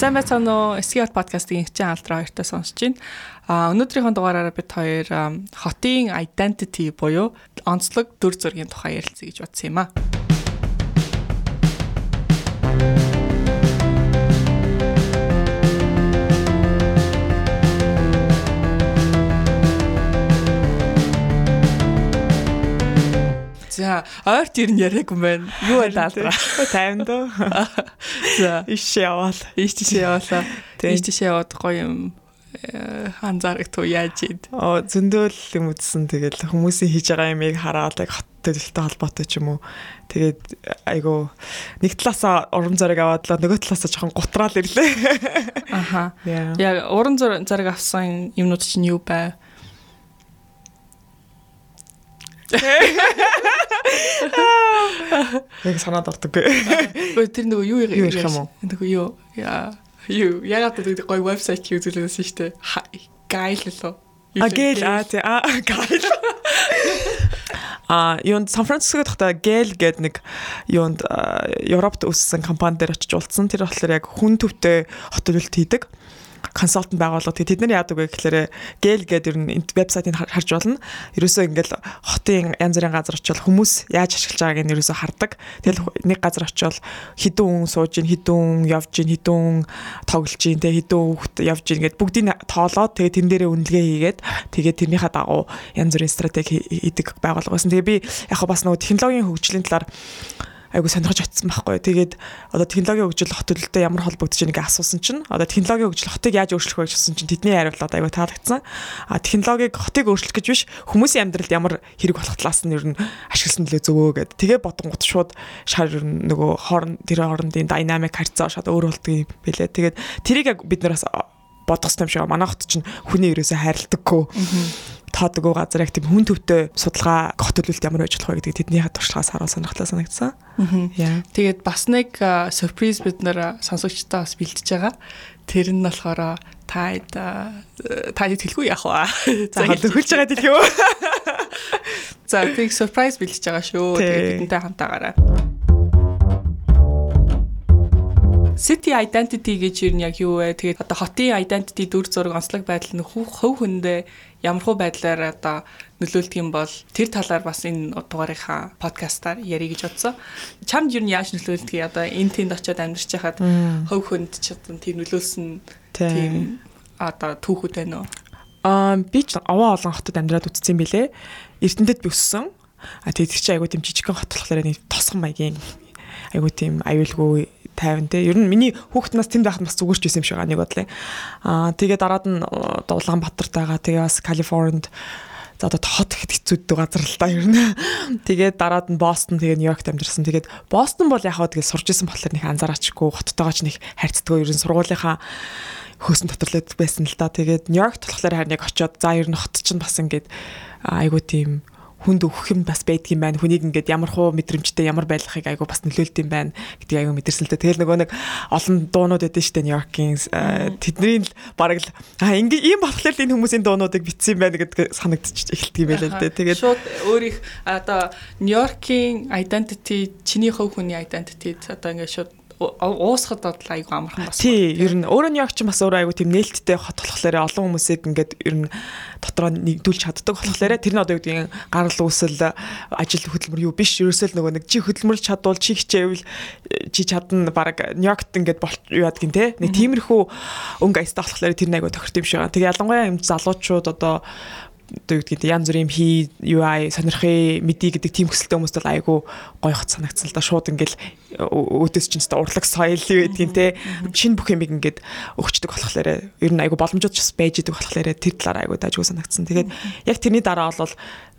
Сайн байцгаана уу? SGR подкастын хичээн алдраа хоёртой сонсож байна. А өнөөдрийнхөө дугаараараа бид хоёр хотын identity буюу онцлог дүр зургийн тухай ярилцъя гэж бодсон юм а. За, ойрт ер нь яриаг юм байна. Юу байлаа алдраа? 50 дөө. За, Иш яваал. ийш тийшээ яваалаа. Ийш тийшээ яваад гоё юм анзаарах туу яаж ид. Оо зөндөөл юм үзсэн тэгэл хүмүүсийн хийж байгаа юмыг хараад яг хот төлөлтөй холбоотой ч юм уу. Тэгээд айгу нэг талаасаа уран зориг аваад л нөгөө талаасаа жоохон гутраал ирлээ. Аха. Яг уран зараг авсан юмнууд чинь юу бай? Яг санаад ордог. Өө тэр нөгөө юу ярих юм уу? Нөгөө юу? Яа. Юу? Ягаад гэдэг гоё вебсайт үзүүлсэн шүү дээ. Гайл лөө. А гэл а тий а гэл. А юунд Сан Францискод тахта гэл гээд нэг юунд Европт үүссэн компани дээр очиж уулзсан. Тэр болохоор яг хүн төвтэй хот төлөлт хийдэг консалтант байгууллага. Тэгээ тэд нар яадаг вэ гэхээр гэл гээд ер нь вебсайтыг харж болно. Ерөөсөө ингээл хотын янз бүрийн газар очивол хүмүүс яаж ашиглаж байгааг нь ерөөсөө хардаг. Тэгэл нэг газар очивол хідэн хүн сууж ин хідэн хүн явж ин хідэн хүн тоглож ин тэгээ хідэн хүүхд явж ин гэд бүгдийг тоолоод тэгээ тэн дээрээ үнэлгээ хийгээд тэгээ тэрнийхээ дагуу янз бүрийн стратеги хийдэг байгууллага байсан. Тэгээ би яг бас нөгөө технологийн хөгжлийн талаар айгу сонирхож очсон байхгүй. Тэгээд одоо технологийн хөгжил хот төлөлтөд ямар холбогдож байгааг асуусан чинь одоо технологийн хөгжил хотыг яаж өөрчлөх вэ гэсэн чинь тэдний хариулт айгу таалагдсан. А технологиг хотыг өөрчлөх гэж биш хүмүүсийн амьдралд ямар хэрэг болох талаас нь ер нь ашигласан төлөө зөвөө гэд. Тэгээ бодонгот шууд шар ер нь нөгөө хооронд тэр хоорондын динамик харьцаа шууд өөр болдгоо юм бэлээ. Тэгээд тэрийг яг бид нараас бодох юм шиг манай хот чинь хүний ерөөсөө хайрладаггүй таадаг газар яг тийм хүн төвтэй судалгаа гот төлөлт ямар байж болох вэ гэдгийг тэдний туршлагаас харуул сонирхолтой санагдсан. Яа. Тэгээд бас нэг сюрприз бид нэр сонсогчдоо бас бэлтэж байгаа. Тэр нь болохоор та та хэлгүй яах вэ? За хөлж байгаа дэлхий юу? За тийг сюрприз бэлтэж байгаа шүү. Тэгээд бидэнтэй хамтаагаарай. City identity гэж юу яг юу вэ? Тэгээд одоо хотын identity дүр зураг онцлог байдал нь хөв хөндөө ямар хөө байдлаар одоо нөлөөлдөг юм бол тэр талаар бас энэ дугаарынхаа подкастаар ярих гэж бодсон. Чамд юу яаж нөлөөлдөг? Одоо энэ тэнд очиод амьдарч байхад хөв хөнд ч одоо тийм нөлөөлсөн тийм одоо түүхүүд байна уу? Аа би ч аваа олон хотод амьдраад үтцсэн билээ. Эрдэнэтэд би өссөн. А тэгээд чи айгуу тийм жижигхэн хот болохоор нэг тосгон маягийн айгуу тийм аюулгүй 50 те. Ер нь миний хүүхэд нас тэнд байхад бас зүгээрч байсан юм шиг байгаа нэг бодлоо. Аа тэгээ дараад нь Улаанбаатарт байгаа. Тэгээ бас Калифорнид за одоо хот ихэд хэцүүддэг газар л та ер нь. Тэгээд дараад нь Бостон тэгээ Нью-Йоркт амьдэрсэн. Тэгээд Бостон бол яг хаа тэгэл сурч исэн болохоор нэг анзаараачгүй хоттойгоо ч нэг харьцдаг ер нь сургуулийнхаа хөөсөн дотор л байсан л да. Тэгээд Нью-Йоркт болохоор харин яг очиод за ер нь хот чинь бас ингээд айгуу тийм хүнд өгөх юм бас байдаг юм байна. Хүнийг ингээд ямар хуу мэдрэмжтэй ямар байдлахыг айгу бас нөлөөлд юм байна гэдэг айгу мэдэрсэн л дээ. Тэгэл нөгөө нэг олон дуунууд шүү дээ Нью-Йоркийн тэдний л бараг л а ингээд ийм болохоор энэ хүмүүсийн дуунуудыг бичсэн юм байна гэдэг санагдчих эхэлдэг юм байлаа л дээ. Тэгээд шууд өөрийнх одоо Нью-Йоркийн identity чиний хөв хүний identity одоо ингээд шууд уусахад бол айгүй амархан бас. Тий, ер нь өөрөө Нью-Йорк ч бас өөрөө айгүй тийм нээлттэй хот болохоор олон хүмүүсийг ингээд ер нь дотроо нэгдүүлж чаддаг болохоор тэр нь одоо юу гэдгийг гарал үүсэл ажил хөдөлмөр юу биш ерөөсөө л нөгөө нэг чи хөдөлмөрлж чадвал чи хичээвэл чи чадна баг Нью-Йоркт ингээд бол юу ядгийн те. Нэг тиймэрхүү өнгө аястай болохоор тэр нэг айгүй тохирт юм шиг. Тэгээ ялангуяа юм залуучууд одоо одоо юу гэдэг янз бүрийн хий UI сонирхыг мэдий гэдэг тийм хүсэлтэй хүмүүст бол айгүй гоё хот санагдсан л да. Шууд ингээл өөдөөс чинь та урлаг соёл гэдгийг те. Шинэ бүх юмыг ингээд өгчдөг болохоор ер нь айгүй боломжууд ч бас байж идэг болохоор тэр талаар айгүй дайггүй санагдсан. Тэгээд яг тэрний дараа бол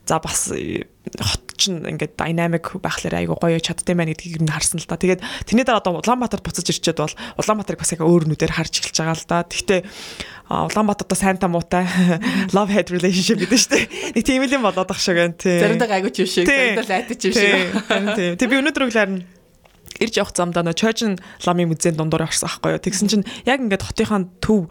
за бас хот чинь ингээд динамик байхлаар айгу гоё чаддсан байна гэдгийг нь харсан л та. Тэгээд тэрний дараа одоо Улаанбаатар буцаж ирчээд бол Улаанбаатарыг бас яг өөр нүдээр харж эхэлж байгаа л да. Гэхдээ Улаанбаатарт сайн та муутай love hate relationship гэдэг шүү дээ. Нэг тийм л юм болоод ах шиг байна тий. Заримдаа айгу ч юм шиг, заримдаа лайтч юм шиг. Тийм. Тэг би өнөөдөр өглөө ирж явах замдаа нөө Churchill ламын музейн дундуур орсон аахгүй юу. Тэгсэн чинь яг ингээд хотынхаа төв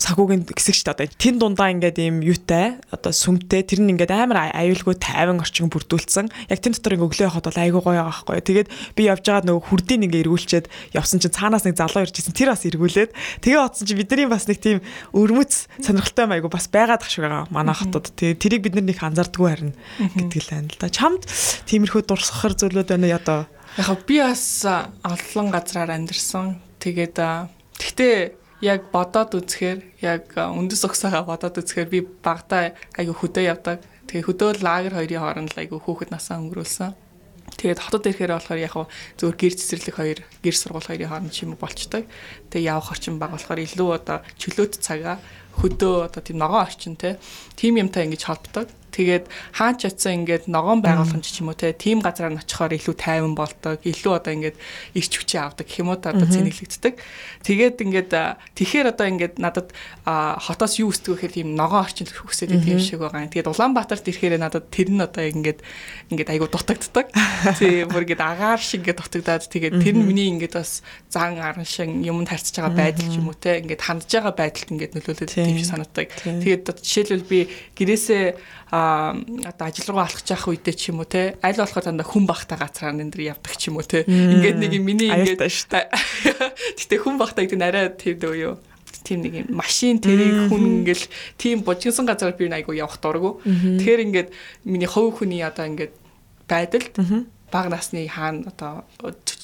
сагуугийн хэсэг шүү дээ. Тэн дундаа ингээд ийм юутай одоо сүмтэй тэр нь ингээд амар аюулгүй тайван орчин бүрдүүлсэн. Яг тэн дотор ингээд өглөө явахад бол айгүй гоё байгаа аахгүй юу. Тэгээд би явж байгаа нөгөө хүрдийн ингээд эргүүлчээд явсан чинь цаанаас нэг залуу иржсэн тэр бас эргүүлээд тэгээ оцсон чинь бидний бас нэг тийм өрмөц сонирхолтой айгүй бас байгаад ах шиг байгаа манай хотод. Тэгээ тэрийг бид нар нэг анзаардгүй харна гэдэг л байна л да. Чамд тиймэрхүү дурсахар зүйлүүд байна одоо Яг би бас олон газраар амьдэрсэн. Тэгээд тэгтээ яг бодоод үзэхээр яг үндэс угсаага бодоод үзэхээр би багтаа айгу хөдөө явдаг. Тэгээ хөдөө лагер хоёрын хооронд айгу хүүхэд насаа өнгөрүүлсэн. Тэгээд хотод ирэхээр болохоор яг зөвхөн гэр цэцэрлэг хоёр, гэр сургууль хоёрын хооронд чим болчдөг. Тэгээ явах орчин баг болохоор илүү одоо чөлөөт цагаа хөдөө одоо тийм ногоон орчин те. Тим юмтай ингэж холбдог. Тэгээд хаач ятсан ингээд ногоон байгуулгын ч юм уу те тийм газараар нь очихоор илүү тайван болдог. Илүү одоо ингээд ирч хүчээ авдаг гэх юм уу та одоо цэнэглэгддэг. Тэгээд ингээд тэгэхээр одоо ингээд надад хотоос юу өсдөг гэхээр тийм ногоон орчинд хүсээд байдаг юм шиг байгаа. Тэгээд Улаанбаатарт ирэхээр надад тэр нь одоо ингээд ингээд айгу дутагддаг. Тий бүр ингээд агаар шиг ингээд дутагдаад тэгээд тэр нь миний ингээд бас зан аран шиг юмд харьцаж байгаа байдал ч юм уу те ингээд хандж байгаа байдалд ингээд нөлөөлөд тийм шиг санагддаг. Тэгээд жишээлбэл би гэрээсээ а одоо ажил руу алхаж явах үедээ ч юм уу те аль болохоор дандаа хүн бахтай газраар энэ дэр явдаг ч юм уу те. Ингээд нэг юм миний ингээд гэтээ хүн бахтай гэдэг нь арай тийм дөө юу тийм нэг юм машин тэрийг хүн ингээл тийм бужигсан газараар би айгу явах дургу. Тэгэхээр ингээд миний хов хүний одоо ингээд байдалд баг насны хаана одоо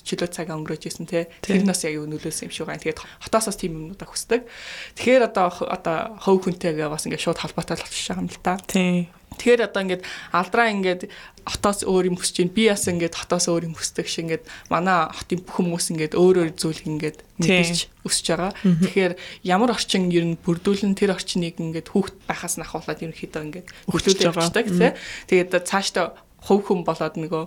чөлөө цагаа өнгөрөөж исэн те. Тэр нь бас яг юу нөлөөсөн юм шиг байна. Тэгээд хотоос бас тийм юмнуудаа хүсдэг. Тэгэхээр одоо одоо хов хүнтэйгээ бас ингээд шууд холбоотой болчихж байгаа юм л та. Тийм. Тэгэхээр одоо ингээд алдраа ингээд хотоос өөр юм хүсэж байна. Би бас ингээд хотоос өөр юм хүсдэг шиг ингээд манай хотын бүх хүмүүс ингээд өөр өөр зүйл ингээд мэдэрч өсөж байгаа. Тэгэхээр ямар орчин ер нь бүрдүүлэн тэр орчныг ингээд хүүхд байхаас нь ахуулаад ерөнхийдөө ингээд хөгжүүлж явдаг тийм. Тэгээд цаашдаа хувь хүн болоод нөгөө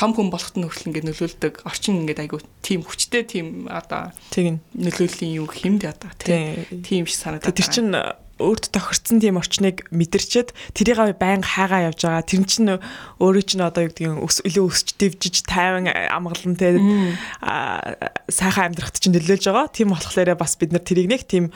том хүн болоход нь хүртэл ингээд нөлөөлдөг орчин ингээд айгу тийм хүчтэй тийм одоо тийм нөлөөллийн юу хэмд одоо тийм шиг санагдаад тэр чинь өөрт тохирцсон тийм орчныг мэдэрчээд тэрийг байнга хаагаа явж байгаа. Тэр чинь өөрөө чинь одоо юу гэдгийг илүү өсч дэвжиж тайван амгалан те сайхан амьдрахт чинь нөлөөлж байгаа. Тийм болохоор бас бид нар тэрийг нэг тийм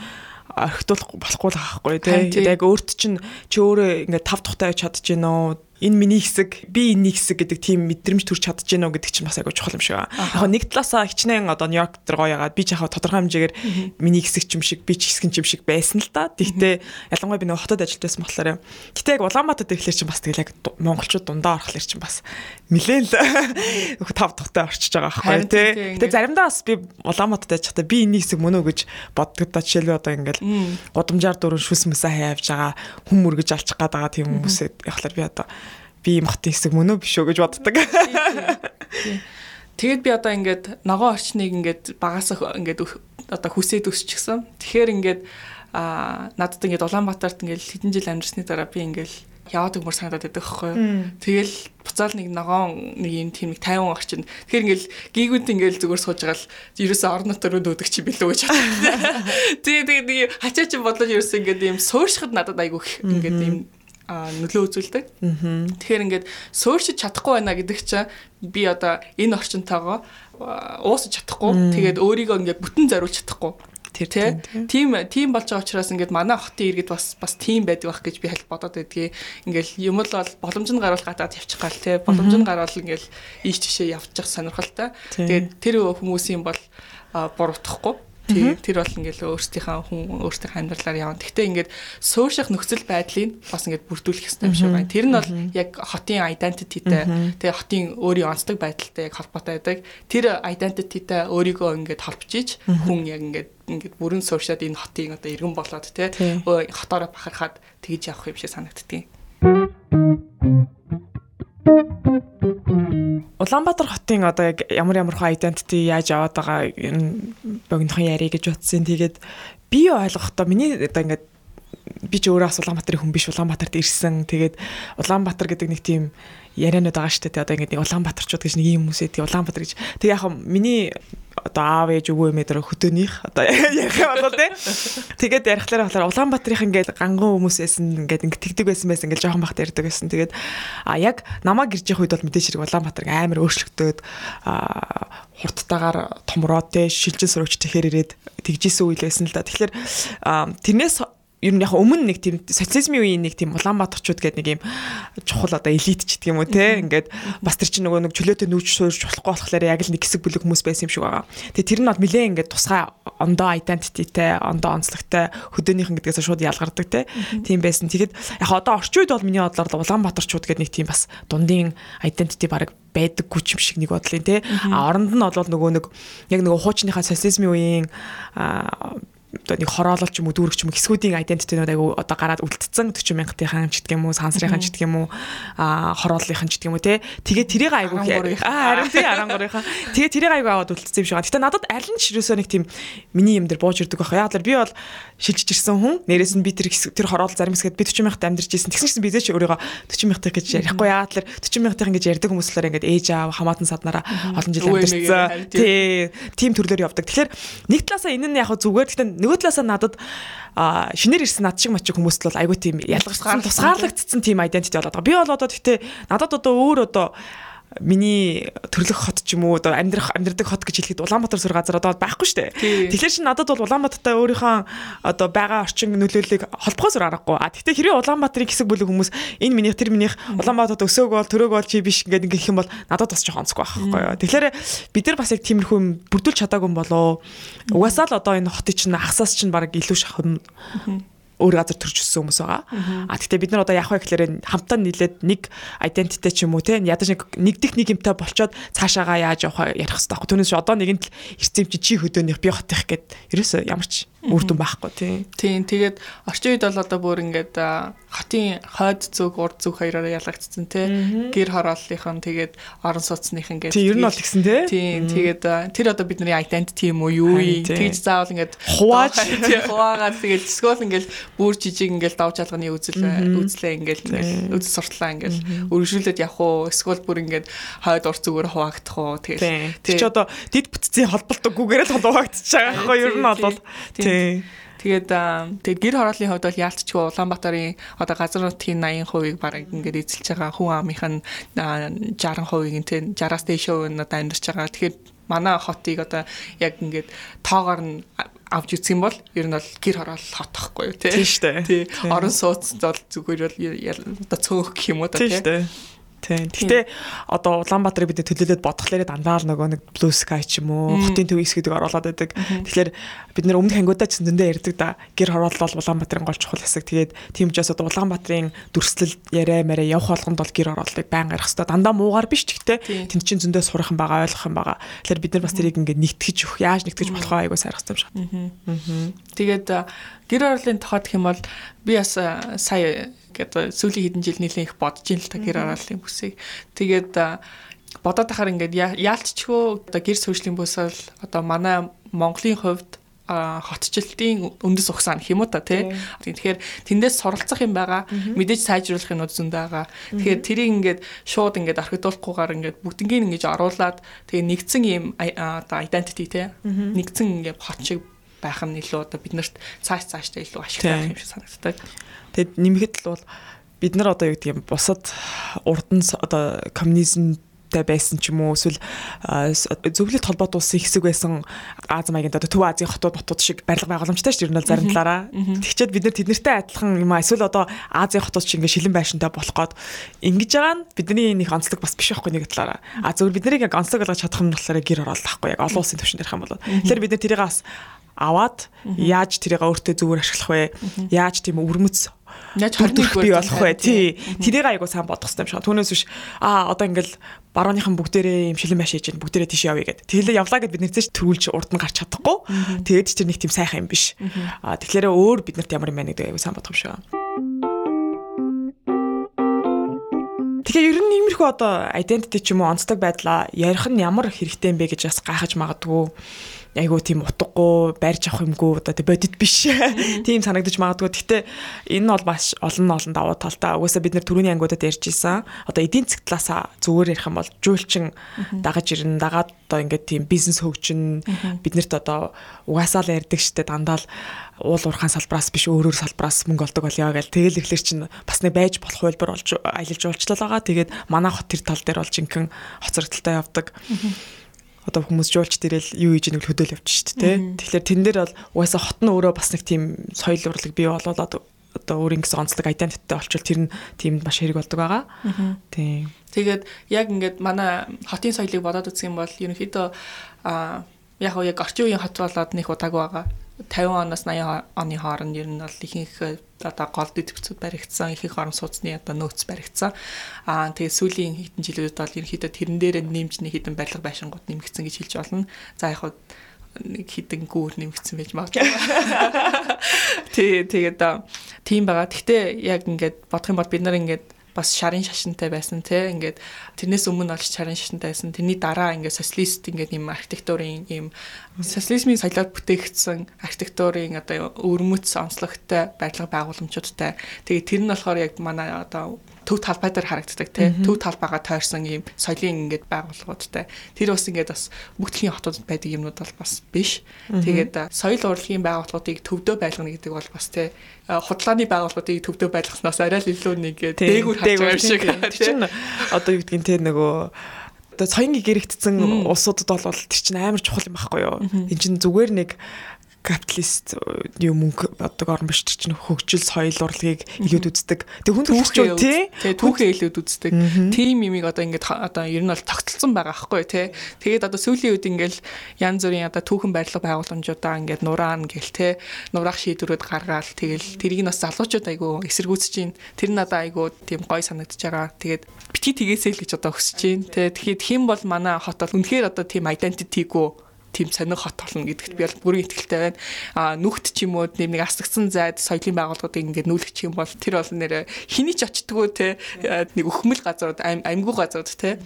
орхитуулах болохгүй л аахгүй тий. Яг өөрт чинь чи өөрөө ингээд тав тухтай байж чадчихэв нөө энэ миний хэсэг би энэ хэсэг гэдэг тийм мэдрэмж төрч чадж гэнэ үү гэдэг чинь бас айгүй чухал юм шиг байна. Яг нэг талаасаа хичнээн одоо Нью-Йорк дээр гоё ягаад би ч яг тодорхой хэмжээгээр миний хэсэг юм шиг би ч хэсэг юм шиг байсан л да. Тэгтээ ялангуяа би нэг хотод ажиллаж байсан болохоор гэтээ яг Улаанбаатар ирэхлээр чинь бас тэгэл яг монголчууд дундаа орохлоор чинь бас нилээн л тав тухтай орчиж байгаа байхгүй тий. Гэтээ заримдаа бас би Улаанбаатарт ажиллахдаа би энэ хэсэг мөн үү гэж боддог да жишээлбэл одоо ингээл гудамжаар дөрөв шүс мэсэ хаяавж байгаа хүм мөргөж алчих гад байгаа тийм хүмүүсээ яхахлаар би одоо би юм хотын хэсэг мөн үү биш үү гэж боддог. Тэгээд би одоо ингээд ногоон орчныг ингээд багасаа ингээд одоо хүсээд өсчихсэн. Тэгэхээр ингээд аа надад ингээд Улаанбаатарт ингээд хэдэн жил амьдсны дараа би ингээд яваад өгмөр санагдаад байдаг байхгүй юу. Тэгэл буцаал нэг ногоон нэг юм тийм нэг 50 орчинд. Тэгэхээр ингээл гигүүт ингээл зүгээр сууж байгаа л ерөөсөө орон нутгаар өөдөг чи билүү гэж бодсон. Тэгээ тэгээ нэг хачаа чи бодлоо ерөөсөө ингээд юм сууршихад надад айгүй ингээд юм нөлөө үзүүлдэг. Тэгэхээр ингээд суурьшиж чадахгүй байна гэдэг чинь би одоо энэ орчинтойгоо уусаж чадахгүй. Тэгээд өөрийгөө ингээд бүтэн зориулж чадахгүй. Тэр тийм тийм болж байгаа учраас ингээд манай хотын иргэд бас бас тийм байдаг байх гэж би хальт бодоод байдгийг. Ингээл юм л бол боломж нь гарвал гадаад явчих гал те. Боломж нь гарвал ингээл ийш тишээ явчих сонирхолтой. Тэгээд тэр хүмүүсийн бол буруутгахгүй Тийм тэр бол ингээл өөрсдийнхээ хүн өөрсдийнхээ амьдралаар явна. Гэхдээ ингээд суурших нөхцөл байдлыг бас ингээд бүрдүүлэх хэрэгтэй юм шиг байна. Тэр нь бол яг хотын identityтэй тэгээ хотын өөрийн онцлог байдалтай яг холбоотой байдаг. Тэр identityтэй өөрийгөө ингээд холбочиж хүн яг ингээд ингээд бүрэн сууршаад энэ хотын одоо иргэн болоод те хотоороо бахархаад тэгж явах юм шиг санагддгийг. Улаанбаатар хотын одоо яг ямар ямар хөө identity яаж аваад байгаа энэ богинохон яриа гэж утсан. Тэгээд би ойлгохдоо миний одоо ингээд би ч өөрөө Улаанбаатарын хүн биш Улаанбаатарт ирсэн. Тэгээд Улаанбаатар гэдэг нэг тийм яриануд байгаа шүү дээ. Одоо ингээд нэг Улаанбаатарчууд гэж нэг юм хүмүүсээ тий Улаанбаатар гэж. Тэг яг миний одоо аав ээж өвөө эмээ дээр хөдөөнийх одоо ярих юм бол тий. Тэгээд ярихлаар болохоор Улаанбаатарынх ингээд ганган хүмүүсээс ингээд ингээд тэгдэг байсан байсан ингээд жоохон бахт ярьдаг байсан. Тэгээд а яг намайг гэрж явах үед бол мэдээж хэрэг Улаанбаатар амар өөрчлөгдөд а хурдтайгаар томроод тий шилжин сурагч тэгэхээр ирээд тэгжсэн үйл байсан л да. Тэгэхээр тэрнээс ер нь яг өмнө нэг тийм социализмын үеийн нэг тийм Улаанбаатарчууд гэдэг нэг юм чухал одоо элит ч гэдэг юм уу те ингээд бас тэр чинь нөгөө нэг чөлөөтэй нүүж суурж болохгүй болохоор яг л нэг хэсэг бүлэг хүмүүс байсан юм шиг байгаа. Тэгээ тэр нь бол нэлээ ингээд тусгай ондоо identityтэй, ондоо онцлогтой хөдөөнийхэн гэдгээс шууд ялгардаг те. Тийм байсан. Тэгэхэд яг одоо орчин үед бол миний бодлоор Улаанбаатарчууд гэдэг нэг тийм бас дундын identity баг байдаггүй ч юм шиг нэг бодлын те. А оронд нь бол нөгөө нэг яг нөгөө хуучныхаа социализмын үеийн одоо нэг хороолол ч юм уу дүүрэг ч юм уу хэсгүүдийн айдентитинууд айгу одоо гараад үлдсэн 40 мянгатынхан ч гэдэг юм уу сансрынхан ч гэдэг юм уу хорооллынхан ч гэдэг юм уу те тэгээ тэрийг айгу аа харин тий 13-ынхан тэгээ тэрийг айгу аваад үлдсэн юм шиг байна. Гэтэ надад аль нь ширөөсөө нэг тийм миний юм дээр бууж ирдэг байх. Яг л би бол шилжиж ирсэн хүн нэрээс нь би тэр тэр хороол зарим хэсгээд би 40 мянгат амьдарч ирсэн. Тэгсэн чинь би зээч өөрийгөө 40 мянгат гэж ярихгүй яа тэр 40 мянгатын гэж ярьдаг хүмүүс л ингээд ээж аав хамаатан саднараа олон жил амьдарсан. Тий тийм төрлөөр явдаг. Тэгэхээр нэг талаасаа энэ нь яг зүгээр гэхдээ нөгөө талаасаа надад шинээр ирсэн над шиг мачиг хүмүүст бол айгүй тийм ялгарсан тусгаарлагдсан тийм identity болоод байгаа. Би бол одоо гэхдээ надад одоо өөр одоо миний төрлөх хот ч юм уу одоо амьдрах амьдрдаг хот гэж хэлэхэд Улаанбаатар сур газар одоо байхгүй шүү дээ. Тэгэхээр чи надад бол Улаанбаатартай өөрийнхөө одоо байгаа орчин нөлөөллийг холбохоос аргагүй. А тэгтээ хэрвээ Улаанбаатарын хэсэг бүлэг хүмүүс энэ минийх тэр минийх Улаанбаатарт өсөөг бол төрөөг бол чи биш ингээд ингэх юм бол надад бас жоохон онцгүй байхгүй юу. Тэгэхээр бид нар бас яг тиймэрхүү юм бүрдүүлж чадаагүй юм болоо. Угаасаа л одоо энэ хотын чинь хагасаас чинь баг илүү шахам өөр газар төрж өссөн хүмүүс байгаа. А тэгтээ бид нар одоо яг гэхээр хамтаа нийлээд нэг identity ч юм уу те ядаж нэг нэгдэх нэг юмтай болчоод цаашаагаа яаж явах ярих хэрэгтэй байхгүй. Түүнээс одоо нэгэнт л ирсэн чи чи хөдөөнийх би хотынх гэд ерөөсөө ямар ч үр дүн байхгүй тий. Тийм тэгээд орчин үед бол одоо бүр ингээд хотын хойд зүг урд зүг хоёроор ялгагдсан тий. Гэр хорооллынхан тэгээд орон сууцных ингээд Тийм ер нь бол тэгсэн тий. Тийм тэгээд тэр одоо бидний identity юм уу юу вэ? Тэгж заавал ингээд хувааж. Хуваагаад тэгээд эсвэл ингээд бүр жижиг ингээд давж алганы үзэл үзлээ ингээд үзэл суртлаа ингээд өргөжүүлээд явах уу? Эсвэл бүр ингээд хойд урд зүгээр хуваагдах уу? Тэгээд тий. Чи одоо дид бүтцийн холболтгүйгээр л хуваагдчих байгаа байхгүй ер нь бол. тий Тэгээд тэгээд гэр хорооллын хувьд бол яалтчгүй Улаанбаатарын одоо газар нутгийн 80% бараг ингээд эзэлж байгаа хүн амынх нь 60% тийм 60-аас дээш хувь нь одоо амьдарч байгаа. Тэгэхээр манай хотыг одоо яг ингээд тоогоор нь авч үзэх юм бол ер нь бол гэр хороол хот ахгүй юу тийм шүү дээ. Тий. Орон сууц бол зүгээр бол одоо цөөх гэх юм уу та тийм. Тийм. Гэтэ одоо Улаанбаатарыг бид төлөөлөд бодглохлээр дандаа л нөгөө нэг Blue Sky ч юм уу, хотын төв хэсгүүдийг оруулаад байдаг. Тэгэхээр бид нэр өмнөх ангиудаа ч зөндөө ярьдаг да. Гэр хороолол бол Улаанбаатарын гол чухал хэсэг. Тэгээд тийм ч бас одоо Улаанбаатарын дүрслэл яриа мэрэ явах болгонд бол гэр хорооллыг байнга ярих хэрэгтэй. Дандаа муугар биш ч гэхдээ тэнд чинь зөндөө сурах юм байгаа, ойлгох юм байгаа. Тэгэхээр бид нар бас тэрийг ингээд нэгтгэж өгөх, яаж нэгтгэж болох вэ айгуу сайрах юм шиг. Аа. Тэгээд гэр хорооллын тохиолдох юм бол би бас сая гэдэг сүүлийн хэдэн жил нэлээд их бодож ин л та гэр орооллын бүсийг. Тэгээд бодоод тахаар ингээд яалтчгүй одоо гэр сүүжлийн бүс бол одоо манай Монголын хувьд хотчлтын үндэс ухсаа гэх юм уу та тий. Тэгэхээр тэндээс суралцах юм байгаа. Мэдээж сайжруулах юмуд зөндөө байгаа. Тэгэхээр тэрийг ингээд шууд ингээд архитектургүйгээр ингээд бүгднийг ингэж оруулаад тэгээ нэгдсэн юм одоо identity тий. Нэгдсэн ингээд хот шиг байх нь илүү одоо биднэрт цааш цааштай илүү ашигтай байх юм шиг санагддаг. Тэгэд нэмэхэд л бол бид нар одоо юу гэдэг юм бусад урд нь одоо коммунизм байсан ч юм уу эсвэл зөвлөлт холбоот улсын хэсэг байсан Аз маягийн одоо Төв Азийн хотууд ботууд шиг барилга байгууламжтай шүү дээ ер нь зарим талаараа. Тэгчээд бид нар тэднэртэй адилхан юм аа эсвэл одоо Азийн хотууд шиг ингээ шилэн байшинтай болох гээд ингэж байгаа нь бидний нэг онцлог бас биш байхгүй нэг талаараа. А зөвхөн бид нарыг яг онцлог болгож чадах юм болохоор гэр оролт ахгүй яг олон улсын төвшөнд ярих юм бол. Тэгэхээр бид нар тэрийг бас аваад яаж тэрийг өөртөө зүгээр ашиглах вэ? Яаж тийм өвөрмөц Хорныг бий болох вэ? Тий. Тэрийг айгу сайн бодох хэрэгтэй юм шиг. Түүнээс биш аа одоо ингээл барууныхан бүгдээрээ юм шилэн маш хийж бүгдээрээ тийш явъя гэд. Тэгэлээ явлаа гэд бид нэрцэж төрүүлж урд нь гарч чадахгүй. Тэгээд ч тэр нэг тийм сайхан юм биш. Аа тэгэхээр өөр биднэрт ямар юм байна гэдэг айгу сайн бодох юм шиг. Тэгэхээр ер нь иймэрхүү одоо identity ч юм уу онцлог байдлаа ярих нь ямар хэрэгтэй юм бэ гэж бас гайхаж магадгүй айгуу тийм утгагүй байрж авах юмгүй одоо тий бодит биш. Тийм санагдаж магадгүй. Гэтэ энэ бол маш олон олон давуу талтай. Угаасаа бид нэр түрүүний ангиудад ярьж исэн. Одоо эдийн засаг талаас зүгээр ярих юм бол жуулчин дагаж ирнэ. Дагаад одоо ингээд тийм бизнес хөгжин биднэрт одоо угаасаа л ярьдаг штэ дандаа л уул уурхаан салбраас биш өөрөөр салбраас мөнгө олдог болёо гэл тэгэл ихлэр чинь бас нэг байж болох хөлбөр болж аялал жуулчлал байгаа. Тэгээд манай хот тэр тал дээр бол жинхэнэ хоцрогдолтой явдаг. Одоо хүмүүс жуулч дээрэл юу хийж нэг хөдөөл явчих шүү дээ. Тэгэхээр тэн дээр бол угаасаа хот нь өөрөө бас нэг тийм соёл урлаг бий болоод одоо өөрийн гэсэн онцлог айдентиттэй олчвол тэр нь тийм маш хэрэг болдог байгаа. Тийм. Тэгээд яг ингээд манай хотын соёлыг бодоод үзэх юм бол ерөнхийдөө а яг яг орчин үеийн хот болоод нэг удаагүй байгаа. 50 оноос 80 оны хооронд ер нь бол ихэнх одоо гол дэвцүүд баригдсан, ихэнх орон сууцны одоо нөөц баригдсан. Аа тэгээ сүүлийн хэдэн жилүүд бол ерөнхийдөө тэрэн дээр нэмж нэг хэдэн барилга байшингууд нэмэгдсэн гэж хэлж болно. За яг хаа нэг хідэн гүүр нэмэгдсэн байж магадгүй. Тий, тэгээд тийм байгаа. Гэхдээ яг ингээд бодох юм бол бид нар ингээд бас шарын шашинтай байсан те. Ингээд тэрнээс өмнө олж шарын шашинтай байсан. Тэрний дараа ингээд социалист ингээд юм архитектурын юм социализмын соёлоор бүтээгдсэн архитектурын одоо өвөрмөц онцлогтой барилга байгууламжуудтай. Тэгээ тэр нь болохоор яг манай одоо төв талбай дээр харагддаг тий төв талбайгаа тойрсон ийм соёлын ингээд байгууллагуудтай тэр бас ингээд бас бүгдлийн хотуудад байдаг юмнууд бол бас биш. Тэгээд соёл урлагийн байгууллагуудыг төвдөө байлгана гэдэг бол бас тий худлааны байгууллагуудыг төвдөө байлгаснаас арай л илүү нэг дээгүүр харж байгаа шиг тий одоо юу гэдгийг тий нөгөө одоо соёнгийн гэрэгдсэн улсуудад бол тэр чинь амар чухал юм байхгүй юу? Энэ чинь зүгээр нэг капиталист юу мөнгө боддог орн биш чинь хөгжил соёл урлагийг илүүд үздэг. Тэг хүн түүхээ тий түүхээ илүүд үздэг. Тим юмыг одоо ингээд одоо ер нь бол тогтолцсон байгаа байхгүй тий. Тэгээд одоо сүүлийн үед ингээд янз бүрийн одоо түүхэн барилга байгууламжуудаа ингээд нураана гэл тий. Нураах шийдвэрүүд гаргаал тэгэл тэрийг нь бас залуучууд айгу эсэргүүцэж чинь тэр нь одоо айгу тийм гой санагдаж байгаа. Тэгээд бити тгээсэй л гэж одоо өсөж чинь тий. Тэгэхэд хэн бол манай хот бол үнэхээр одоо тийм identity-г тийм сонир хот болно гэдэгт би бол бүрэн итгэлтэй байна. А нүхт ч юм уу нэг асгцсан зайд соёлын байгууллагуудыг ингээд нүүлгэх юм бол тэр бол нэр хэний ч очтгоо те нэг өхмөл газрууд амьгүй газрууд те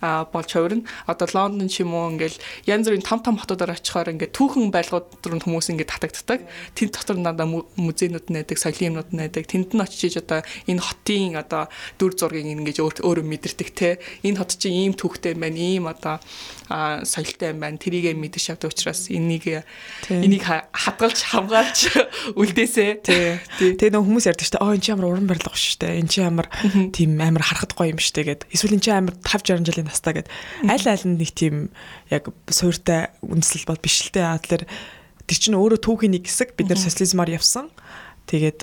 а болж хувирна. Одоо Лондон ч юм уу ингээл янз бүрийн том том хотуудаар очихоор ингээд түүхэн байлгууд руу хүмүүс ингээд татагддаг. Тэнд дотор надаа музейнууд нэдэг, соёлын юмнууд нэдэг. Тэнд нь очиж одоо энэ хотын одоо дүр зургийг ингээд өөрөө мэдэрдэг те. Энэ хот чинь ийм түүхтэй байна, ийм одоо соёлтой юм байна. Тэрийг мэдэж авдаг учраас энийг энийг хадгалж хамгаалж үлдээсэ. Тий. Тэгээ нөх хүмүүс ярьдаг шүү дээ. Оо энэ чи ямар уран барилга шүү дээ. Энэ чи ямар тийм амар харахад гоё юм шүү дээ гэд. Эсвэл энэ чи амар 50 60 жилийн настай гэд. Аль аль нь нэг тийм яг суйртай үндэслэл бол биш л дээ. Тэгэхээр тэр чинь өөрөө түүхийн нэг хэсэг бид нар социализмаар явсан. Тэгээд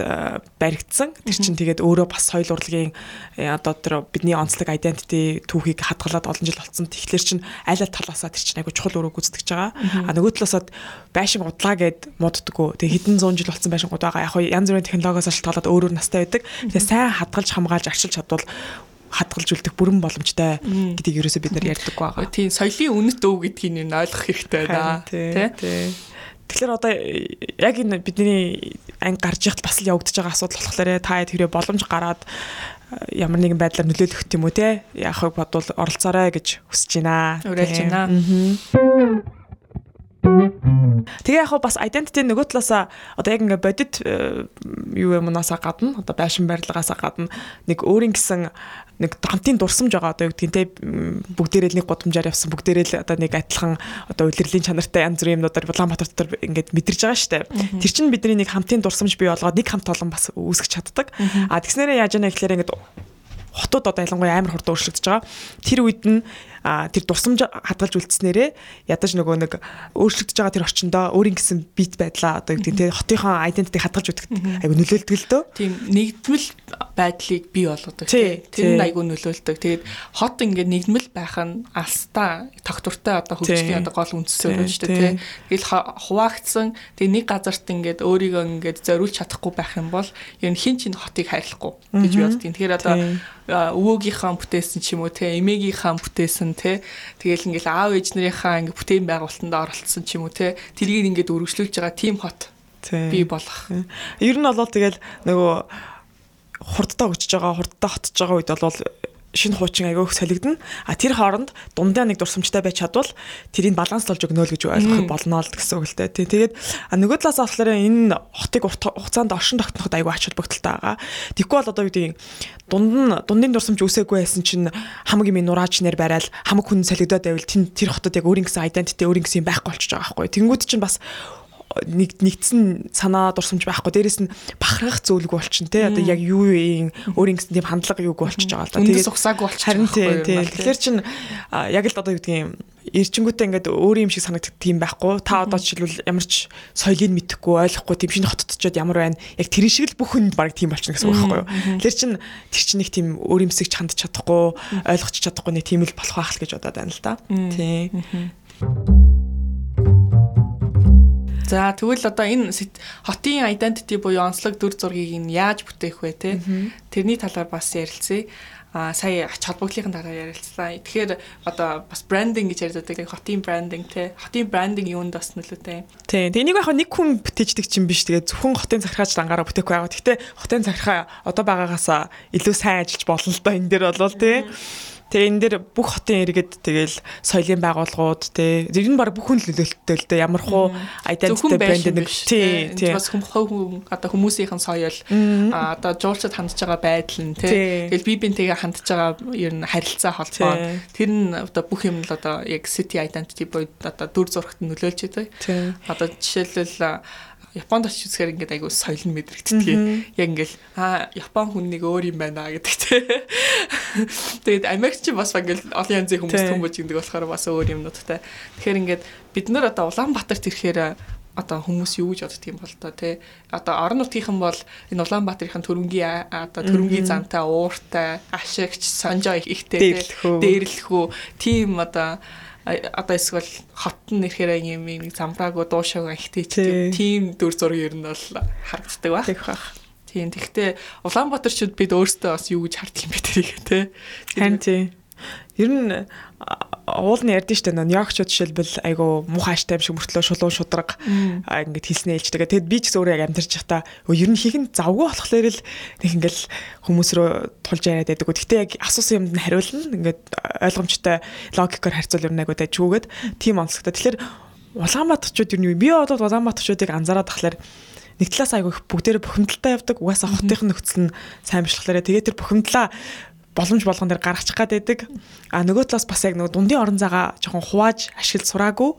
баригдсан. Тэр чинь тэгээд өөрөө бас соёл урлагийн э, одоо тэр бидний онцлог identity түүхийг хадгалаад олон жил болсон. Тэгэхээр чинь аль аль талаасаа тэр чинь айгу чухал өрөө гүйцэтгэж байгаа. А нөгөө талаасаа байшин удлаа гэд моддгоо. Тэгээд хэдэн зуун жил болсон байшин гууд байгаа. Яг янз бүрийн технологиос шалтгаалаад өөрөөр настай байдаг. Тэгээд сайн хадгалж хамгаалж арчилж чадвал хадгалж үлдэх бүрэн боломжтой гэдгийг ерөөсөө бид нар ярьдаг байгаа. Тийм соёлын үнэт өв гэдгийг нь ойлгох хэрэгтэй байна. Тий. Тэгэхээр одоо яг энэ бидний анги гарч яхад бас л явагдаж байгаа асуудал болохоор та тэрээ боломж гараад э, ямар нэгэн байдлаар нөлөөлөх юм уу те яахыг бодвол оролцоорой гэж хүсэж байна. Уриалж байна. Тэгээ яг бас identity нөгөө талаасаа одоо яг ингээ бодит э, юу юмнасаа гадна одоо байшин барилгаасаа гадна нэг өөрийн гэсэн нэг хамтын дурсамж байгаа одоо юу гэдгийг те бүгдээрээ нэг гудамжаар явсан бүгдээрээ л одоо нэг адилхан одоо удирдлийн чанартай янз бүрийн юмнуудаар Улаанбаатар дотор ингээд мэдэрж байгаа штэ. Тэр чинь бидний нэг хамтын дурсамж бий болгоод нэг хамт олон бас үүсгэж чаддаг. А тэгснээрээ яаж яана гэхээр ингээд хотууд одоо ялангуяа амар хурдан өөрчлөгдөж байгаа. Тэр үед нь тэр дурсамж хадгалж үлдснээрээ ядаж нөгөө нэг өөрчлөгдөж байгаа тэр орчиндөө өөрийн гэсэн бит байдлаа одоо гэдэг тийм хотынхоо identity хадгалж үтгэх айгу нөлөөлдөг л дөө. Тийм нэгдмэл байдлыг бий болгодог тийм. Тэр нь айгу нөлөөлдөг. Тэгээд хот ингээд нэгдмэл байх нь алстаа тогтвортой одоо хөгжлийн одоо гол үндсээр байна шүү дээ тийм. Тэгэл хуваагдсан тэг нэг газарт ингээд өөрийгөө ингээд зориулж чадахгүй байх юм бол ер нь хин чин хотыг хайрлахгүй гэж би боддгийн. Тэгэхээр одоо өвөөгийнхаа бүтээсэн ч юм уу те эмээгийнхаа бүтээсэн те. Тэгэл ингээл аав ээж нарынхаа ингээ бүтээн байгуулалтанд оролцсон ч юм уу те. Тэрийг ингээд өргөжлүүлж байгаа тим хот бий болох. Ер нь бол тэгэл нөгөө хурдтай өгчөж байгаа хурдтай хотж байгаа үед бол шинэ хуучин айгүйх солигдно. А тэр хооронд дундаа нэг дурсамжтай байж чадвал тэрийг баланслуулж өгнө л гэж ойлгох болно л гэсэн үг л дээ. Тэгээд нөгөө талаас болохоор энэ хотыг хугацаанд оршин тогтноход айгүй ач холбогдолтой байгаа. Тэгэхгүй бол одоо юу гэдэг дунд нь дундын дурсамж үсээгүй байсан чинь хамаг юм нурааж нэр барайл хамаг хүн солигдоод байвал тэр хотод яг өөрийн гэсэн identity өөрийн гэсэн юм байхгүй болчихж байгаа байхгүй. Тэнгүүд чинь бас нэг нэгдсэн санаа дурсамж байхгүй. Дээрэс нь бахархах зөвлөгөө болчин те. Одоо яг юу юм өөрийн гэсэн тийм хандлага юуг болчихж байгаа л да. Тэгээд сухсаагүй болчих. Харин тийм. Тэгэхээр чин яг л одоо юу гэдгийг эрчингүүтээ ингээд өөр юм шиг санагддаг тийм байхгүй. Та одоо жишээлбэл ямар ч соёлыг мэдэхгүй ойлгохгүй тийм шинэ хотод очиод ямар байна. Яг тэр шиг л бүх хүн баг тийм болчихно гэсэн үг байхгүй юу. Тэр чин тэр чин нэг тийм өөр юмсыг хандж чадахгүй, ойлгоч чадахгүй нэг тийм л болох байх л гэж бодоод байна л да. Тийм. За тэгвэл одоо энэ хотын identity буюу онцлог дүр зургийг нь яаж бүтээх вэ те? Тэрний талаар бас ярилцъя. А сая ач холбогдлын талаар ярилцлаа. Тэгэхээр одоо бас брендинг гэж ярьдаг хотын брендинг те. Хотын брендинг юунд бас нөлөөтэй. Тийм. Энийг яг нэг хүн бүтээждэг чинь биш. Тэгээ зөвхөн хотын захиргааж дангаараа бүтээхгүй байгаа. Гэхдээ хотын захиргаа одоо байгаагаас илүү сайн ажиллаж болно л доо энэ дэр болвол тий. Тэгээ энэ дэр бүх хотын иргэд тэгэл соёлын байгууллагууд тий ер нь баг бүх хүн нөлөөлттэй л дээ. Ямар хуу identity брэнд нэг тий тий бас хүн одоо хүмүүсийн соёл одоо жуулчд хандж байгаа байдал нь тий. Тэгэл би бинтэйгээ хандж байгаа ер нь харилцаа холбоо. Тэр нь одоо бүх юм л одоо яг city identity буюу одоо дүр зурагт нөлөөлж байдаг одоо жишээлбэл Японд очиж үзэхээр ингээд айгу соёл нь мэдрэгддэг. Яг ингээл аа Япон хүн нэг өөр юм байна гэдэг те. Тэгээд Америкч бас ингээл олон янзын хүмүүс хүмүүж гэдэг болохоор бас өөр юмнуудтай. Тэгэхээр ингээд бид нар одоо Улаанбаатарт ирэхээр одоо хүмүүс юу гэж боддог юм бол та тий одоо орон нутгийнхан бол энэ Улаанбаатарын төрөнгийн одоо төрөнгийн зантай ууртай ашигч сонжоо ихтэй дээрлэхүү тийм одоо одоо эсвэл хот нь ирэхээр юм нэг замбраагүй дуушааг ихтэй тийм дүр зураг ер нь бол харагддаг ба. Тэгэх бах. Тийм. Тэгвэл Улаанбаатарчууд бид өөрсдөө бас юу гэж харддаг юм бэ тэрийг те. Харин тийм. Ер нь уул нь ярьдэн штэ Нью-Йоркчууд жишээлбэл айгу муухайштай юм шиг мөртлөө шулуун шудраг ингээд хэлснээ хэлж байгаа. Тэгэд би ч гэсэн өөрөө яг амьдарч байхдаа ер нь хийх нь завгүй болохоор л нэг ингээл хүмүүс рүү тулж яриад байдаг. Гэхдээ яг асуусан юмд нь хариулна. Ингээд ойлгомжтой логикоор харьцуул ер нь айгу дайжгүйгээд тийм онцлогтой. Тэгэхээр Улаанбаатарчууд ер нь би одоо Улаанбаатарчуудыг анзаараад тахлаар нэг талаас айгу бүгдээрээ бухимдалтай явдаг. Угаасаа хотын нөхцөл нь сайн бишлэхлээрээ тэгээд тэр бухимдлаа боломж болгон дээр гаргачих гад байдаг. А нөгөө талаас бас яг нөгөө дундын орон зайгаа жоохон хувааж ашиглаж сураагүй.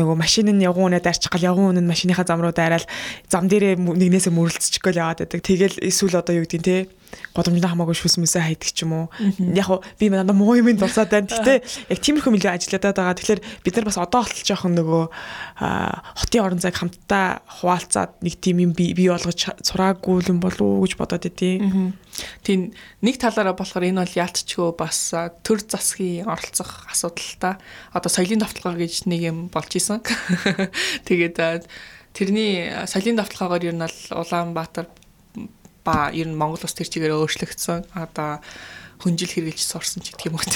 Нөгөө машин нь явган үнэ дайрчих гал явган үнэ машиныхаа зам руу дайраад зам дээрээ нэгнээсээ мөрөлцчих гэл яваад байдаг. Тэгэл эсвэл одоо юу гэдгийг те годомжтой хамаагүй шүүс мүсээ хайдаг ч юм уу. Яг уу би надад муу юм дурсаад байна. Гэтэ яг тиймэрхүү мэлээ ажилладаг байгаа. Тэгэхээр бид нар бас одоо болтол жоохон нөгөө хотын орон зайг хамтдаа хуваалцаад нэг тийм юм бий болгож сураагүй юм болов уу гэж бодоод идэв. Тийм нэг талаараа болохоор энэ бол яалтчгүй бас төр засгийн оролцох асуудал та. Одоо соёлын давталгаа гэж нэг юм болж исэн. Тэгээд тэрний соёлын давталгаагаар ер нь бол Улаанбаатар ба ер нь Монгол улс тэр чигээр өөрчлөгдсөн. Одоо хүнжил хэрэгжилж сурсан ч гэдэг юм уу.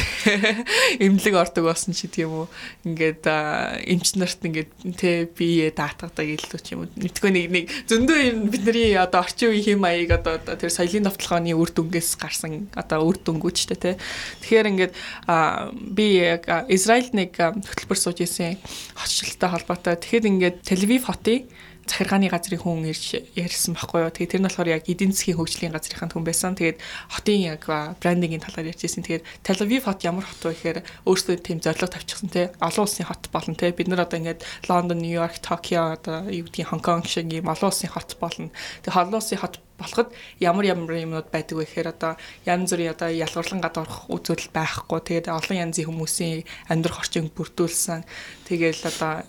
Эмнэлэг ордог болсон ч гэдэг юм уу. Ингээд эмч нарт ингээд те бие даатгадаг илүү ч юм уу. Нэгтгэв нэг нэг зөндөө бидний одоо орчин үеийн хэм маяг одоо тэр соёлын давталгааны үр дүнгээс гарсан одоо үр дүнгүүд ч те. Тэгэхээр ингээд би яг Израильд нэг хөтөлбөр сууж исэн хотчлолтой холбоотой. Тэгэхээр ингээд Тель-Авив хотын захиргааны газрын хүн ирж ярьсан байхгүй юу. Тэгээд тэр нь болохоор яг эдийн засгийн хөгжлийн газрынхаа хүн байсан. Тэгээд хотын яг брендингийн талаар ярьж ирсэн. Тэгээд Tel Aviv хот ямар хот вэ гэхээр өөрсдөө тийм зорилго тавьчихсан те. Олон улсын хот болно те. Бид нар одоо ингээд Лондон, Нью-Йорк, Токио одоо юу гэдгийг Хонконг шиг ийм олон улсын хот болно. Тэгээд олон улсын хот болоход ямар ямар юмнууд байдаг вэ гэхээр одоо янз бүрийн одоо ялгарлан гадуурх үзүүлэлт байхгүй. Тэгээд олон янзын хүмүүсийн амьдрах орчинг бүрдүүлсэн. Тэгээл одоо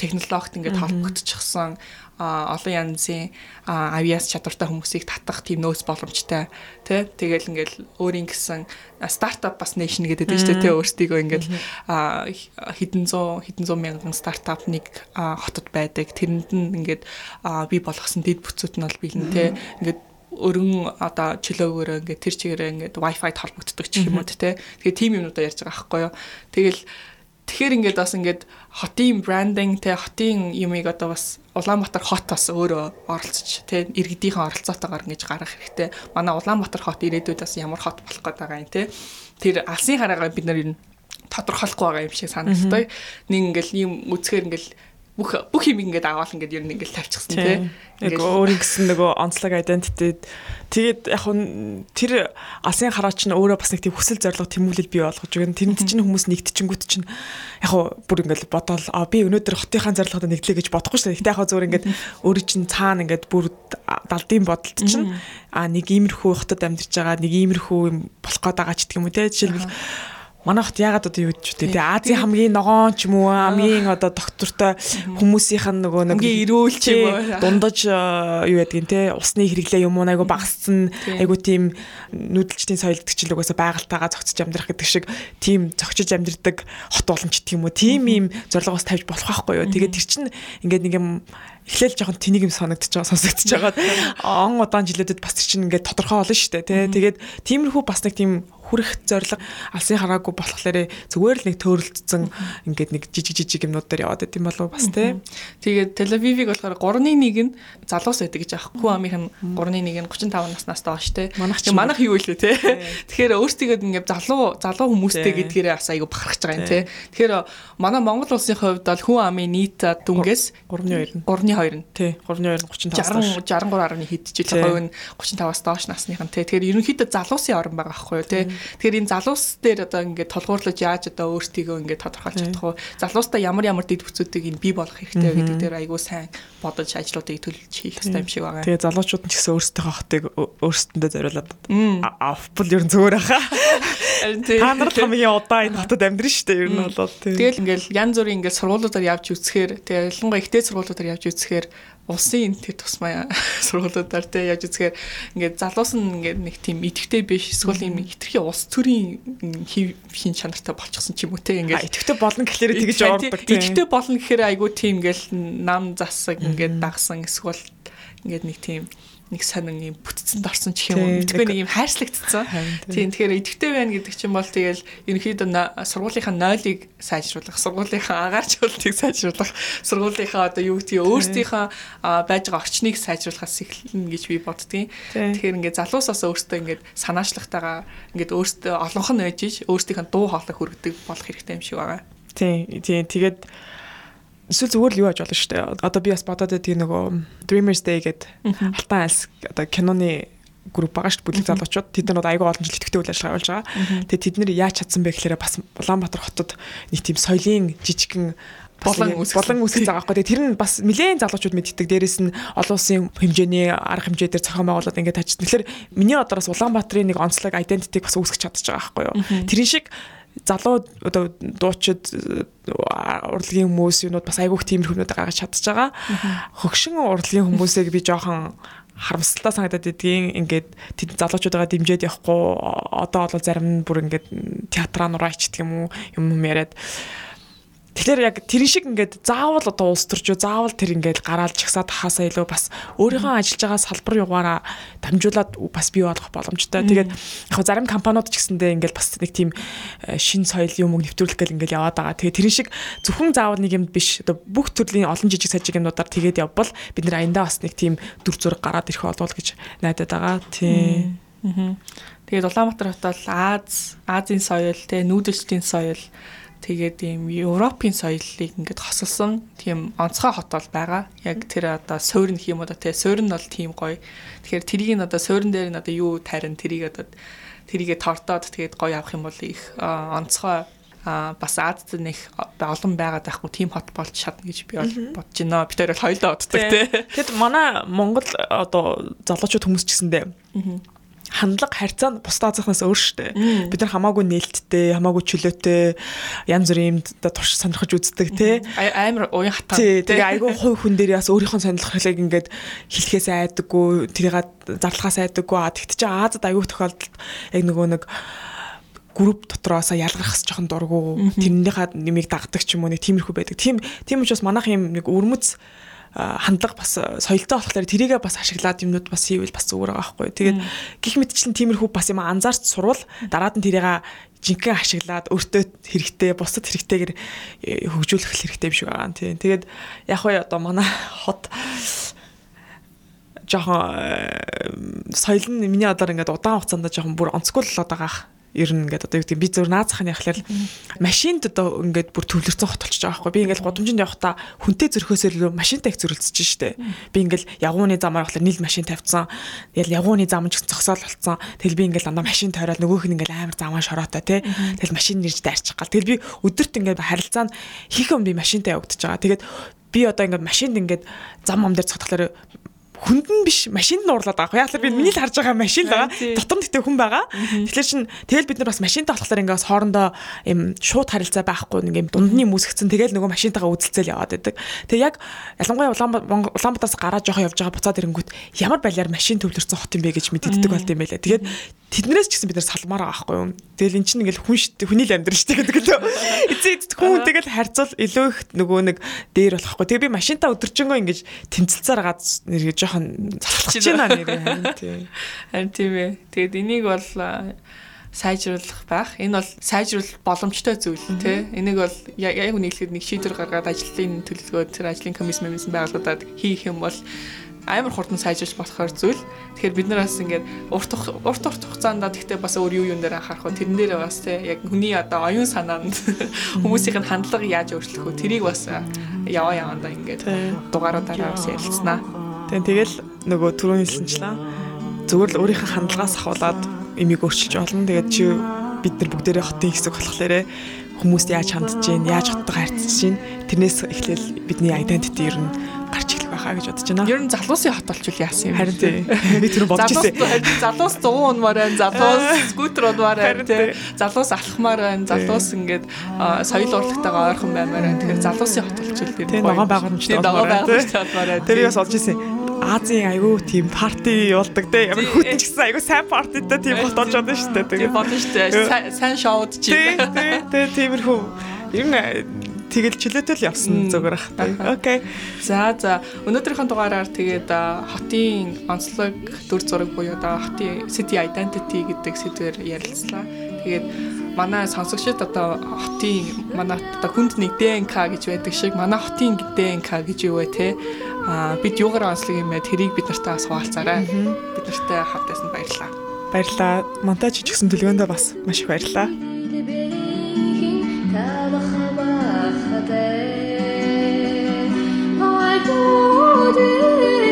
технологид ингээд холбогдчихсан олон янзын авиас чадвартай хүмүүсийг татах тийм нөөц боломжтой тий тэгэл ингээл өөрийн гэсэн стартап бас нэшн гэдэг дээ шүү дээ тий өөрсдийгөө ингээл хэдэн зуун хэдэн зуун мянган стартап нэг хотод байдаг. Тэрэнд нь ингээд би болгосон дэд бүтцүүд нь бол бэлэн тий ингээд өргөн одоо чөлөөгөөрөө ингээд тэр чигээрээ ингээд wifi холбогддог ч юм уу те. Тэгээ тийм юмудаа ярьж байгаа байхгүй юу. Тэгэл тэгэхээр ингээд бас ингээд хотын брендинг те хотын юмыг одоо бас Улаанбаатар хот бас өөрөө оролцож те иргэдийнхэн оролцоотойгоор ингэж гаргах хэрэгтэй. Манай Улаанбаатар хот ирээдүйд бас ямар хот болох гээд байгаа юм те. Тэр алсын хараагаа бид нар ер нь тодорхойлохгүй байгаа юм шиг санагддаг. Нэг ингээл ийм үзэхээр ингээл бүх бүх юм ингээд аваад ингээд ер нь ингээд тавьчихсан тий. Яг өөрийн гэсэн нөгөө онцлог identity тэгээд яг нь тэр алсын хараач нь өөрөө бас нэг тийм хүсэл зориг тэмүүлэл бий болгож байгаа. Тэрэнд чинь хүмүүс нэгтчингүүт чинь яг бүр ингээд бодоол а би өнөөдөр хотынхаа зорилгод нэглэе гэж бодохгүй шүү дээ. Гэтэ яг зөвөр ингээд өөрийн чинь цаана ингээд бүр далдын бодолт чинь а нэг иймэрхүү хотод амьдарч байгаа нэг иймэрхүү юм болох гээд байгаа ч гэх юм уу тий. Жишээлбэл манайхд яагаад одоо юу гэж үү те Азийн хамгийн ногоон ч юм уу хамгийн одоо доктортой хүмүүсийнх нь нөгөө нэг эрүүл ч юм уу? дундаж юу ядгийн те усны хэрэглээ юм уу айгу багассан айгу тийм нүүдэлчдийн соёлдөгчл угаасаа байгальтайгаа зохицож амьдрах гэдэг шиг тийм зохицож амьдрдаг хот боломж гэх юм уу тийм юм зорилгоос тавьж болох байхгүй юу? Тэгээд тэр чинь ингээд нэг юм эхлээл жоохон тэнийг юм санагдчих байгаа сонсогдож байгаа. Он удаан жилүүдэд бас чинь ингээд тодорхой болно шүү дээ тий. Тэгээд тиймэрхүү бас нэг тийм хүрэх зориг алсын хараагүй болохоор зүгээр л нэг төөрөлдсөн ингээд нэг жижиг жижиг юмнууд дээр яваад байт юм болов бас тий. Тэгээд Тель-Авивыг болохоор 3-1 нь залуус байдаг гэж аахгүй амийнх нь 3-1 нь 35 наснаас доош тий. Манайх юу илээ тий. Тэгэхээр өөрсдийгөө ингээд залуу залуу хүмүүстэй гэдгээрээ бас айгу бахархаж байгаа юм тий. Тэгэхээр манай Монгол улсын хувьд бол хүн амын нийт дүнгээс 3-2 нь 3-2 нь тий 3-2 нь 35 63.1 хэд ч жил хувь нь 35-аас доош насных нь тий. Тэгэхээр ерөнхийдөө залуусын орн байгаа байхгүй юу тий. Тэгэхээр энэ залуус дээр одоо ингээд толгуурлаж яаж одоо өөртөө ингээд тодорхойлж чадах вэ? Залуустаа ямар ямар дэд бүцүүдийг энэ бий болох хэрэгтэй гэдэг дээр айгүй сайн бодож ажлуудыг төлөвлөж хийх хэрэгтэй юм шиг байгаа. Тэгээ залуучууд нь ч гэсэн өөрсдийнхөө хотыг өөрсдөндөө зориулаад авбал ер нь зүгээр хаа. Та нар хамгийн удаа энэ хотод амьдрын шүү дээ ер нь бол. Тэгэл ингээд янз бүрийн ингээд сургуулиудаар явж үзэхээр тэгээ ялангуяа ихтэй сургуулиудаар явж үзэхээр улсын тэр тусмаа сургуулиудаар те яаж үзэхээр ингээд залуус нь ингээд нэг тийм идэвхтэй биш эсвэл юм хитрхи улс төрийн хин чанартай болчихсон ч юм уу те ингээд идэвхтэй болно гэхлээр тэгэж ордог те идэвхтэй болно гэхээр айгүй тийм ингээд нам засаг ингээд дагсан эсвэл ингээд нэг тийм нэг сонин юм бүтцэнд орсон ч юм уу мэдгүй нэг юм хайрслагдсан. Тийм тэгэхээр идэвхтэй байна гэдэг чинь бол тэгэл ерөнхийдөө сургуулийнхаа нойлыг сайжруулах, сургуулийнхаа агаарчлалтыг сайжруулах, сургуулийнхаа одоо юу гэдгийг өөрсдийнхөө байж байгаа орчныг сайжруулахаас эхэлнэ гэж би боддгийн. Тэгэхээр ингээд залуусаас өөртөө ингээд санаачлагтайгаа ингээд өөртөө олонх нь байж ич өөрсдийнхөө дуу хоолой хүргэдэг болох хэрэгтэй юм шиг байгаа. Тийм тийм тэгээд эсвэл зүгээр л юу аж болно шүү дээ. Одоо би бас бодоод байдаг нөгөө Dreamers Day гэдэг алтан альс одоо киноны групп байгаа шүү бүлэг залуучууд тэд нар айгүй олон жил идэвхтэй үйл ажиллагаа явуулж байгаа. Тэгээ тэд нэр яаж чадсан бэ гэхээр бас Улаанбаатар хотод нэг тийм соёлын жижигхэн болон болон үсгэж байгаа байхгүй. Тэр нь бас нэлээд залуучууд мэддэг. Дээрээс нь олон улсын хэмжээний арга хэмжээ дээр зохион байгуулалт ингээд тач. Тэгэхээр миний бодоос Улаанбаатарын нэг онцлог identity-г бас үүсгэж чадчих байгаа байхгүй юу. Тэрэн шиг залуу одоо дуучид урлагийн хүмүүс юунууд бас айгүйх тиймэрхүүнүүд гаргаж чадчих байгаа. Хөгшин урлагийн хүмүүсийг би жоохон харамсалтай санагдаад идгийн ингээд тэд залуучуудаа дэмжиж явахгүй одоо бол зарим нь бүр ингээд театраа нураач гэх юм уу юм юм яриад Тэгэхээр яг тэр шиг ингээд заавал одоо улс төрчөө заавал тэр ингээд гараал чагсаад хасаа илүү бас өөрийнхөө ажиллаж байгаа салбар югаараа дамжуулаад бас бий болох боломжтой. Тэгээд яг зарим компаниуд ч гэсэндээ ингээд бас нэг тийм э, шин соёл юм уу нэвтрүүлэх гэл ингээд яваад байгаа. Тэгээд тэр шиг зөвхөн заавал нэг юм биш одоо бүх төрлийн олон жижиг сажиг юмнуудаар тэгээд явбал бид нар аяндаа бас нэг тийм дүр зураг гараад ирэх болов гэж найдаад байгаа. Тийм. Тэгээд Улаанбаатар хот бол Аз, Азийн соёл, тэ нүүдэлчдийн соёл Тэгээд ийм Европын соёлыг ингээд хосолсон тийм онцгой хот бол байгаа. Яг тэр одоо суурин гэх юм уу те суурин бол тийм гоё. Тэгэхээр тэрийг нь одоо суурин дээр нь одоо юу тарин тэрийг одоо тэрийгэ тортоод тэгээд гоё авах юм бол их онцгой а бас Азад нэг олон байгаад байхгүй тийм хот болж чадна гэж би бол бодож байна. Би тэр бол хоёулаа боддог тий. Тэгэд манай Монгол одоо залуучууд хүмүүс ч гэсэндээ хандлага харьцаа нь бусдаа азахнаас өөр штэ. Бид нар хамаагүй нээлттэй, хамаагүй чөлөөтэй янз бүрийн юм турш сонирхож үздэг тий. Амар уян хатаа. Тий. Тэгээ айгүй хувь хүн дээр бас өөрийнхөө сонирхлыг ингээд хэлэхээс айдаггүй, тэрийг зарлахаас айдаггүй. Тэгт чи Азад айгүй тохиолдолд яг нөгөө нэг групп дотроос ялгархас жоохон дургу тэрнийхээ нэмийг дагдаг ч юм уу нэг тиймэрхүү байдаг. Тийм тийм учраас манайх юм нэг өрмөц хандлага бас соёлтой болохоор тэрийгээ бас ашиглаад юмнууд бас хийвэл бас зүгээр байгаа байхгүй. Тэгээд гих мэтчлэн тиймэрхүү бас юм анзаарч сурвал дараад нь тэрийгээ жинхэнэ ашиглаад өөртөө хэрэгтэй бусдад хэрэгтэйгээр э, хөгжүүлэх хэрэгтэй юм шиг байгаа. Тийм. Тэгээд яг уу одоо манай хот жоохон э, соёл нь миний одоор ингээд удаан хугацаанд жоохон бүр онцгүй л болоод байгаа ер нь ингээд одоо юу гэдэг би зөв наацхан яхахлаар машинд одоо ингээд бүр төвлөрсөн хот болчихж байгаа байхгүй. Би ингээд гудамжинд явахдаа хүнтэй зөрөхөөс илүү машинтай их зөрөлдөж штэ. Би ингээд явгууны замаар явахлаар нийл машин тавьсан. Тэгэл явгууны зам ч зогсоол болцсон. Тэгэл би ингээд дандаа машин тойроод нөгөөх нь ингээд амар замаа шороотой те тэгэл машин нэрж дайрчих гал. Тэгэл би өдөрт ингээд харилцаанд хийх юм би машинтай явагдаж байгаа. Тэгээд би одоо ингээд машинд ингээд зам ам дээр цогтохлоор хүнд нь биш машинд нь уурлаад байгаа. Яг л би миний л харж байгаа машин л байгаа. Дотор нь гэтээ хүн байгаа. Тэгэхээр чин тэгэл бид нар бас машинтай болохоор ингээс хоорондоо юм шууд харилцаа байхгүй нэг юм дундны мүсгцэн тэгэл нөгөө машинтайгаа үзэлцэл яваад байдаг. Тэгээ яг ялангуяа Улаанбаатараас гараад жоохон явж байгаа буцаад ирэнгүүт ямар балиар машин төвлөрсөн хот юм бэ гэж мэддэг болт юм байлаа. Тэгээд тэднээс ч гэсэн бид нар салмаар байгаа байхгүй юу. Тэгэл эн чинь ингээл хүн шүү хүний л амьдрал шүү гэдэг лөө. Эцэд хүн тэгэл харьцуул илүү их нөгөө нэг дээр болохгүй. Тэгээ би машинтаа өдөржингөө ингэж тэмцэлцээр гад нэр жоохон залхаж байна нэр харин тийм. Харин тийм ээ. Тэгээд энийг бол сайжруулах байх. Энэ бол сайжруулах боломжтой зүйл тий. Энийг бол яг үнэхээр нэг шийдвэр гаргаад ажлын төлөвлөгөө тэр ажлын комисс мэмсэн байгууллагуудад хийх юм бол амар хурдан сайжруулж болохоор зүйл. Тэгэхээр бид нар бас ингээд урт урт хугацаанд тэгтээ бас өөр юу юм дээр анхаарах уу тэрэн дээр бас тий яг хүний одоо оюун санаанд хүмүүсийн хандлага яаж өөрчлөх вэ тэрийг бас яваа явандаа ингээд дугааруудаараа бас ярилцсанаа. Тэгээ тэгэл нөгөө түрүүний хэлсэнчлээ зүгээр л өөрийнхөө хандлагаас ахуулаад имийг өөрчилж болно. Тэгээд чи бид нар бүгдээрээ хотын хэсэг болохоор хүмүүст яаж хандж гин, яаж хоттойгоо харьцаж гин тэрнээс эхлээл бидний identity ер нь гарч байхаа гэж бодож байна. Ер нь залуусын хот болчвол яасан юм. Харин тийм. Би тэр бодож ирсэн. Залуус 100 унмаар байна, залуус скутер унмаар байна тий. Залуус алхмаар байна, залуус ингээд соёл урлагтайгаа ойрхон баймаар байна. Тэгэхээр залуусын хот болчвол тэр тийм ногоон байгууламжтай ногоон байгууламжтай байна. Тэр бас олж ирсэн. Азийн айгүй тийм парти явуулдаг те ямар хүтэн ч гэсэн айгүй сайн партитай тийм болтож байна шүү дээ. Тийм болно шүү дээ. Сайн шоуд чи. Тийм тийм тиймэрхүү. Ер нь тэгэл чөлөөтэй л явсан зүгээр ах. Окей. За за өнөөдрийнхөө дугаараар тэгээд хотын онцлог дүр зураг буюу одоо хотын city identity гэдэг сэдвээр ярилцлаа. Тэгээд манай сонсогчид одоо хотын манай одоо хүнд нэг ДНК гэж байдаг шиг манай хотын ДНК гэж юу вэ те? Аа бид юугаар онцлог юм бэ? Тэрийг бид нартай бас хуваалцаарай. Бид нартай хамтаасан баярлалаа. Баярлалаа. Монтаж хийчихсэн төлөвөндөө бас маш их баярлалаа. I